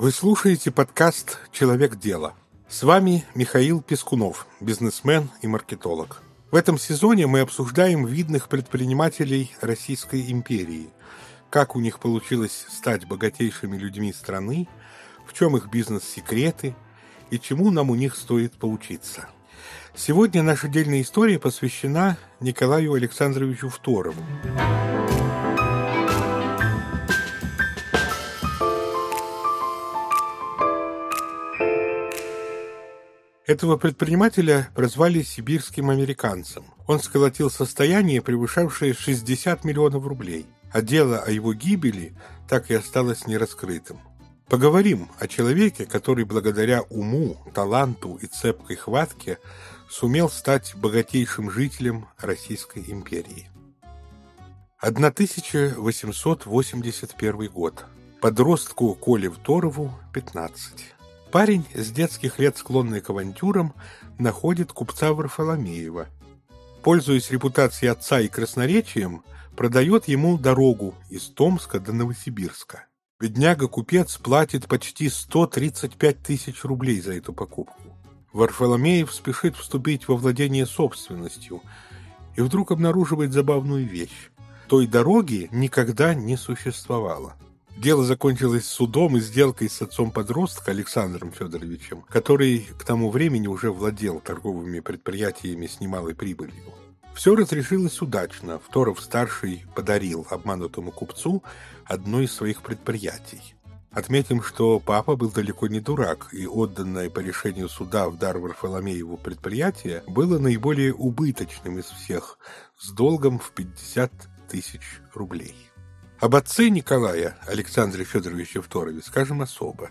Вы слушаете подкаст «Человек дела». С вами Михаил Пескунов, бизнесмен и маркетолог. В этом сезоне мы обсуждаем видных предпринимателей Российской империи, как у них получилось стать богатейшими людьми страны, в чем их бизнес-секреты и чему нам у них стоит поучиться. Сегодня наша отдельная история посвящена Николаю Александровичу Второву. Этого предпринимателя прозвали сибирским американцем. Он сколотил состояние, превышавшее 60 миллионов рублей, а дело о его гибели так и осталось нераскрытым. Поговорим о человеке, который благодаря уму, таланту и цепкой хватке сумел стать богатейшим жителем Российской империи. 1881 год. Подростку Коле Второву 15. Парень с детских лет склонный к авантюрам находит купца Варфоломеева. Пользуясь репутацией отца и красноречием, продает ему дорогу из Томска до Новосибирска. Бедняга-купец платит почти 135 тысяч рублей за эту покупку. Варфоломеев спешит вступить во владение собственностью и вдруг обнаруживает забавную вещь. Той дороги никогда не существовало. Дело закончилось судом и сделкой с отцом подростка Александром Федоровичем, который к тому времени уже владел торговыми предприятиями с немалой прибылью. Все разрешилось удачно. Второв-старший подарил обманутому купцу одно из своих предприятий. Отметим, что папа был далеко не дурак, и отданное по решению суда в дар Варфоломееву предприятие было наиболее убыточным из всех, с долгом в 50 тысяч рублей. Об отце Николая, Александре Федоровиче Второве, скажем особо.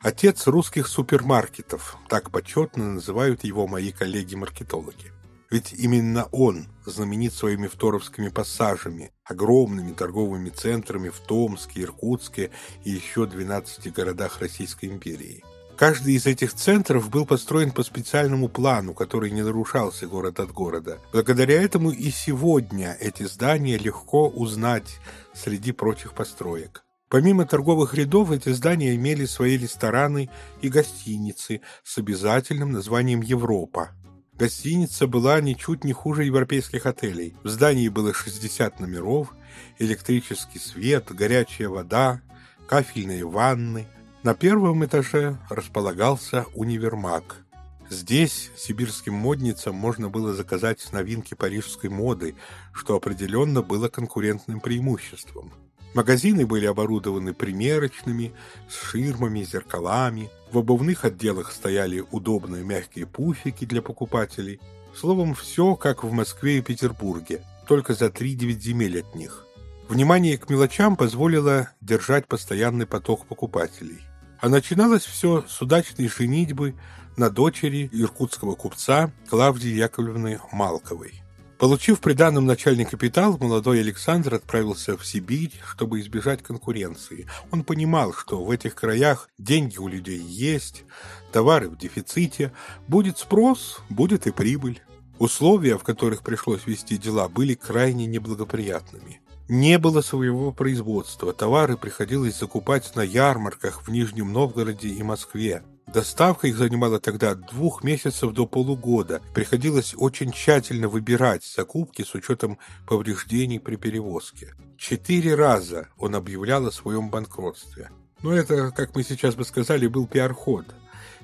Отец русских супермаркетов, так почетно называют его мои коллеги-маркетологи. Ведь именно он знаменит своими второвскими пассажами, огромными торговыми центрами в Томске, Иркутске и еще 12 городах Российской империи. Каждый из этих центров был построен по специальному плану, который не нарушался город от города. Благодаря этому и сегодня эти здания легко узнать среди прочих построек. Помимо торговых рядов, эти здания имели свои рестораны и гостиницы с обязательным названием «Европа». Гостиница была ничуть не хуже европейских отелей. В здании было 60 номеров, электрический свет, горячая вода, кафельные ванны – на первом этаже располагался универмаг. Здесь сибирским модницам можно было заказать новинки парижской моды, что определенно было конкурентным преимуществом. Магазины были оборудованы примерочными, с ширмами, зеркалами. В обувных отделах стояли удобные мягкие пуфики для покупателей. Словом, все как в Москве и Петербурге, только за 3-9 земель от них. Внимание к мелочам позволило держать постоянный поток покупателей. А начиналось все с удачной женитьбы на дочери иркутского купца Клавдии Яковлевны Малковой. Получив приданным начальный капитал, молодой Александр отправился в Сибирь, чтобы избежать конкуренции. Он понимал, что в этих краях деньги у людей есть, товары в дефиците, будет спрос, будет и прибыль. Условия, в которых пришлось вести дела, были крайне неблагоприятными. Не было своего производства, товары приходилось закупать на ярмарках в Нижнем Новгороде и Москве. Доставка их занимала тогда от двух месяцев до полугода. Приходилось очень тщательно выбирать закупки с учетом повреждений при перевозке. Четыре раза он объявлял о своем банкротстве. Но это, как мы сейчас бы сказали, был пиар-ход.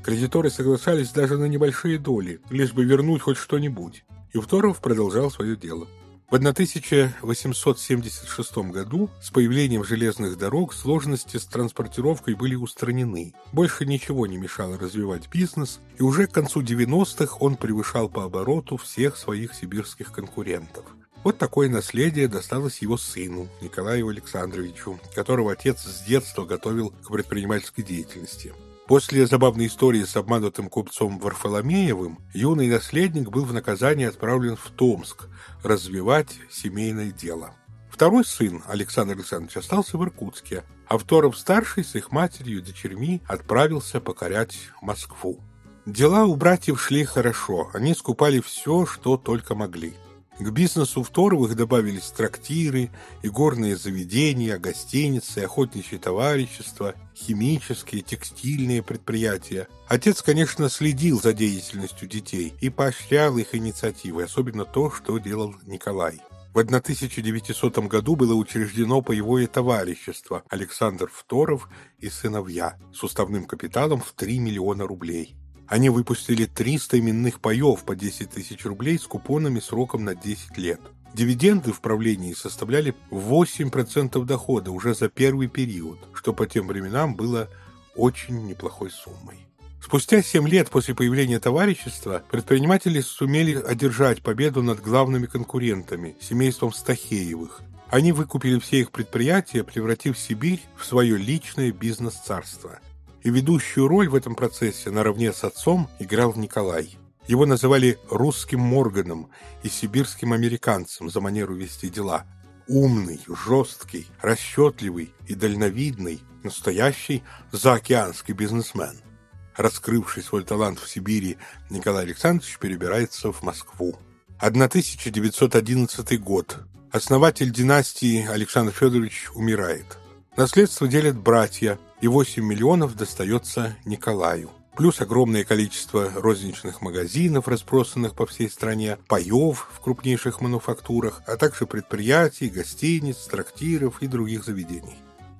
Кредиторы соглашались даже на небольшие доли, лишь бы вернуть хоть что-нибудь. И Второв продолжал свое дело. В 1876 году с появлением железных дорог сложности с транспортировкой были устранены. Больше ничего не мешало развивать бизнес, и уже к концу 90-х он превышал по обороту всех своих сибирских конкурентов. Вот такое наследие досталось его сыну, Николаю Александровичу, которого отец с детства готовил к предпринимательской деятельности. После забавной истории с обманутым купцом Варфоломеевым, юный наследник был в наказание отправлен в Томск развивать семейное дело. Второй сын, Александр Александрович, остался в Иркутске, а Второв-старший с их матерью и дочерьми отправился покорять Москву. Дела у братьев шли хорошо, они скупали все, что только могли. К бизнесу Второвых добавились трактиры, и горные заведения, гостиницы, охотничьи товарищества, химические, текстильные предприятия. Отец, конечно, следил за деятельностью детей и поощрял их инициативы, особенно то, что делал Николай. В 1900 году было учреждено боевое товарищество Александр Второв и сыновья с уставным капиталом в 3 миллиона рублей. Они выпустили 300 именных паев по 10 тысяч рублей с купонами сроком на 10 лет. Дивиденды в правлении составляли 8% дохода уже за первый период, что по тем временам было очень неплохой суммой. Спустя 7 лет после появления товарищества предприниматели сумели одержать победу над главными конкурентами – семейством Стахеевых. Они выкупили все их предприятия, превратив Сибирь в свое личное бизнес-царство – и ведущую роль в этом процессе наравне с отцом играл Николай. Его называли русским Морганом и сибирским американцем за манеру вести дела. Умный, жесткий, расчетливый и дальновидный, настоящий заокеанский бизнесмен. Раскрывший свой талант в Сибири, Николай Александрович перебирается в Москву. 1911 год. Основатель династии Александр Федорович умирает. Наследство делят братья, и 8 миллионов достается Николаю. Плюс огромное количество розничных магазинов, разбросанных по всей стране, паев в крупнейших мануфактурах, а также предприятий, гостиниц, трактиров и других заведений.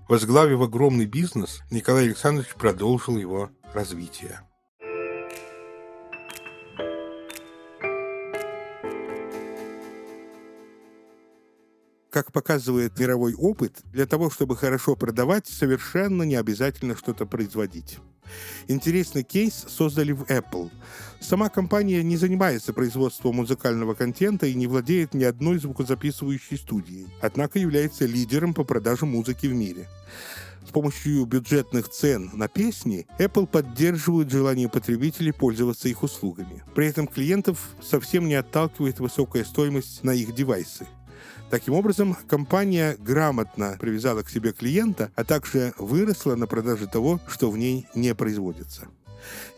Возглавив огромный бизнес, Николай Александрович продолжил его развитие. Как показывает мировой опыт, для того, чтобы хорошо продавать, совершенно не обязательно что-то производить. Интересный кейс создали в Apple. Сама компания не занимается производством музыкального контента и не владеет ни одной звукозаписывающей студией, однако является лидером по продаже музыки в мире. С помощью бюджетных цен на песни Apple поддерживает желание потребителей пользоваться их услугами. При этом клиентов совсем не отталкивает высокая стоимость на их девайсы. Таким образом, компания грамотно привязала к себе клиента, а также выросла на продаже того, что в ней не производится.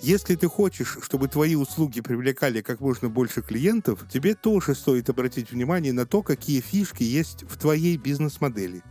Если ты хочешь, чтобы твои услуги привлекали как можно больше клиентов, тебе тоже стоит обратить внимание на то, какие фишки есть в твоей бизнес-модели.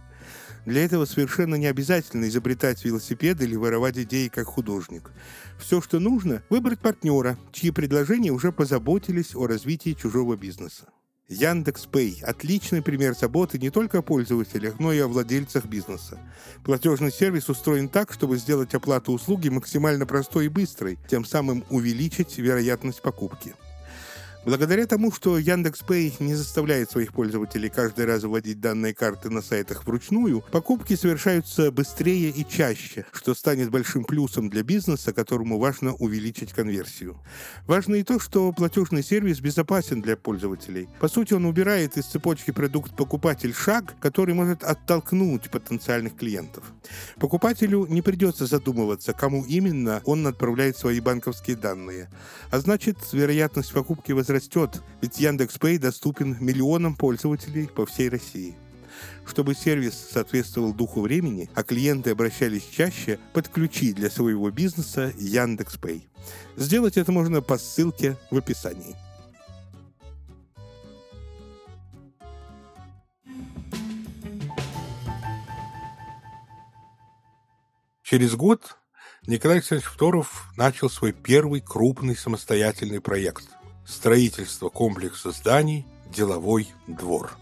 Для этого совершенно не обязательно изобретать велосипед или воровать идеи как художник. Все, что нужно, выбрать партнера, чьи предложения уже позаботились о развитии чужого бизнеса. Яндекс Пэй – отличный пример заботы не только о пользователях, но и о владельцах бизнеса. Платежный сервис устроен так, чтобы сделать оплату услуги максимально простой и быстрой, тем самым увеличить вероятность покупки. Благодаря тому, что Яндекс.Пэй не заставляет своих пользователей каждый раз вводить данные карты на сайтах вручную, покупки совершаются быстрее и чаще, что станет большим плюсом для бизнеса, которому важно увеличить конверсию. Важно и то, что платежный сервис безопасен для пользователей. По сути, он убирает из цепочки продукт-покупатель шаг, который может оттолкнуть потенциальных клиентов. Покупателю не придется задумываться, кому именно он отправляет свои банковские данные. А значит, вероятность покупки возрастает растет, ведь Яндекс.Пэй доступен миллионам пользователей по всей России. Чтобы сервис соответствовал духу времени, а клиенты обращались чаще, подключи для своего бизнеса Яндекс.Пэй. Сделать это можно по ссылке в описании. Через год Николай Александрович Фторов начал свой первый крупный самостоятельный проект строительство комплекса зданий «Деловой двор».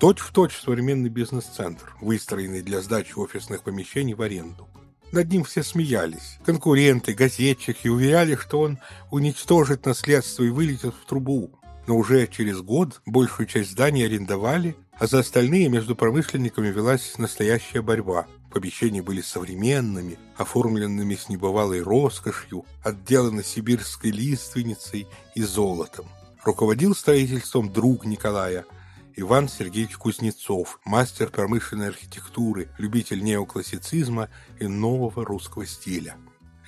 Точь-в-точь современный бизнес-центр, выстроенный для сдачи офисных помещений в аренду. Над ним все смеялись. Конкуренты, газетчики уверяли, что он уничтожит наследство и вылетит в трубу. Но уже через год большую часть зданий арендовали, а за остальные между промышленниками велась настоящая борьба. Помещения были современными, оформленными с небывалой роскошью, отделаны сибирской лиственницей и золотом. Руководил строительством друг Николая Иван Сергеевич Кузнецов, мастер промышленной архитектуры, любитель неоклассицизма и нового русского стиля.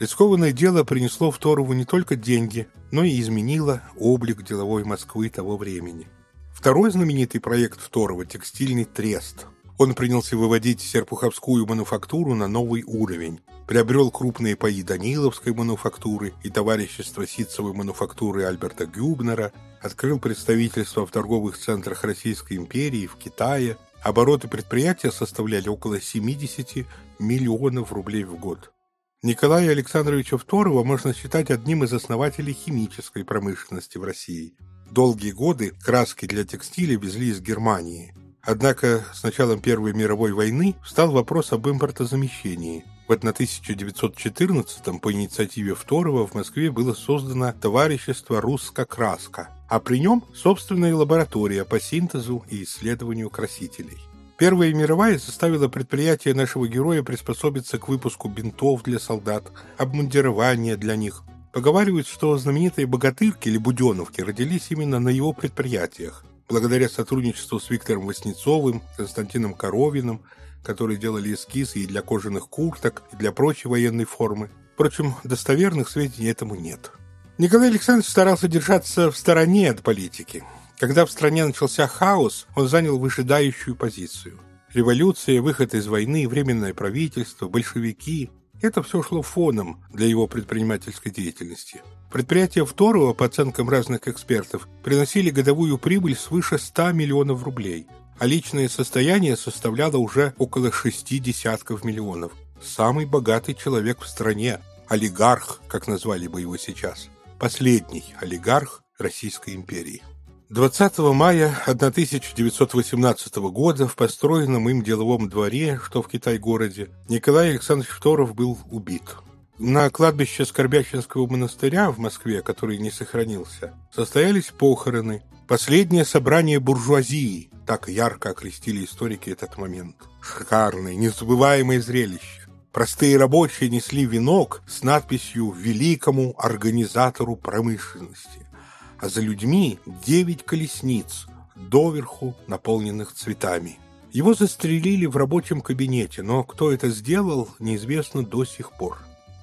Рискованное дело принесло Второву не только деньги, но и изменило облик деловой Москвы того времени. Второй знаменитый проект Второго – текстильный трест – он принялся выводить серпуховскую мануфактуру на новый уровень. приобрел крупные паи Даниловской мануфактуры и товарищество ситцевой мануфактуры Альберта Гюбнера, открыл представительство в торговых центрах Российской империи, в Китае. Обороты предприятия составляли около 70 миллионов рублей в год. Николая Александровича II можно считать одним из основателей химической промышленности в России. Долгие годы краски для текстиля везли из Германии. Однако с началом Первой мировой войны встал вопрос об импортозамещении. В 1914 по инициативе Второго в Москве было создано товарищество «Русская краска», а при нем собственная лаборатория по синтезу и исследованию красителей. Первая мировая заставила предприятие нашего героя приспособиться к выпуску бинтов для солдат, обмундирования для них. Поговаривают, что знаменитые богатырки или буденовки родились именно на его предприятиях. Благодаря сотрудничеству с Виктором Васнецовым, Константином Коровиным – которые делали эскизы и для кожаных курток, и для прочей военной формы. Впрочем, достоверных сведений этому нет. Николай Александрович старался держаться в стороне от политики. Когда в стране начался хаос, он занял выжидающую позицию. Революция, выход из войны, временное правительство, большевики – это все шло фоном для его предпринимательской деятельности. Предприятия Второго, по оценкам разных экспертов, приносили годовую прибыль свыше 100 миллионов рублей – а личное состояние составляло уже около шести десятков миллионов. Самый богатый человек в стране, олигарх, как назвали бы его сейчас. Последний олигарх Российской империи. 20 мая 1918 года в построенном им деловом дворе, что в Китай-городе, Николай Александрович Фторов был убит. На кладбище Скорбящинского монастыря в Москве, который не сохранился, состоялись похороны, последнее собрание буржуазии, так ярко окрестили историки этот момент. Шикарное, незабываемое зрелище. Простые рабочие несли венок с надписью «Великому организатору промышленности», а за людьми девять колесниц, доверху наполненных цветами. Его застрелили в рабочем кабинете, но кто это сделал, неизвестно до сих пор.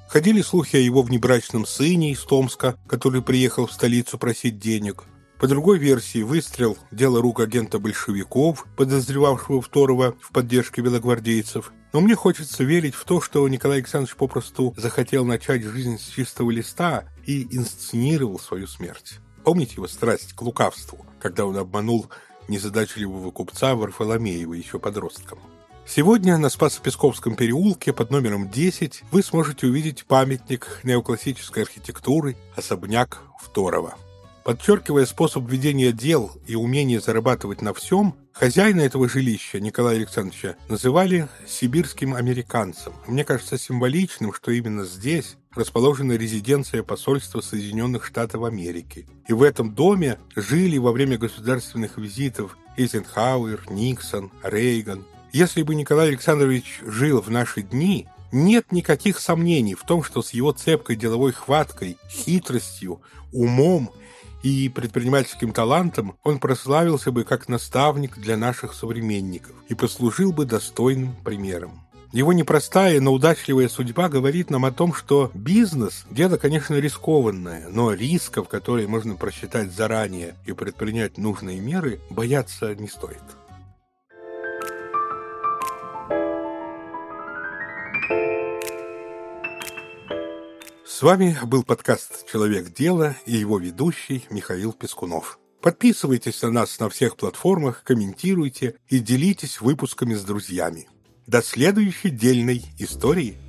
Ходили слухи о его внебрачном сыне из Томска, который приехал в столицу просить денег. По другой версии, выстрел – дело рук агента большевиков, подозревавшего Второго в поддержке белогвардейцев. Но мне хочется верить в то, что Николай Александрович попросту захотел начать жизнь с чистого листа и инсценировал свою смерть. Помните его страсть к лукавству, когда он обманул незадачливого купца Варфоломеева еще подростком? Сегодня на Спасо-Песковском переулке под номером 10 вы сможете увидеть памятник неоклассической архитектуры особняк Второго. Подчеркивая способ ведения дел и умение зарабатывать на всем, хозяина этого жилища, Николая Александровича, называли сибирским американцем. Мне кажется символичным, что именно здесь расположена резиденция посольства Соединенных Штатов Америки. И в этом доме жили во время государственных визитов Эйзенхауэр, Никсон, Рейган. Если бы Николай Александрович жил в наши дни, нет никаких сомнений в том, что с его цепкой деловой хваткой, хитростью, умом и предпринимательским талантом он прославился бы как наставник для наших современников и послужил бы достойным примером. Его непростая, но удачливая судьба говорит нам о том, что бизнес – дело, конечно, рискованное, но рисков, которые можно просчитать заранее и предпринять нужные меры, бояться не стоит. С вами был подкаст «Человек дела» и его ведущий Михаил Пескунов. Подписывайтесь на нас на всех платформах, комментируйте и делитесь выпусками с друзьями. До следующей дельной истории!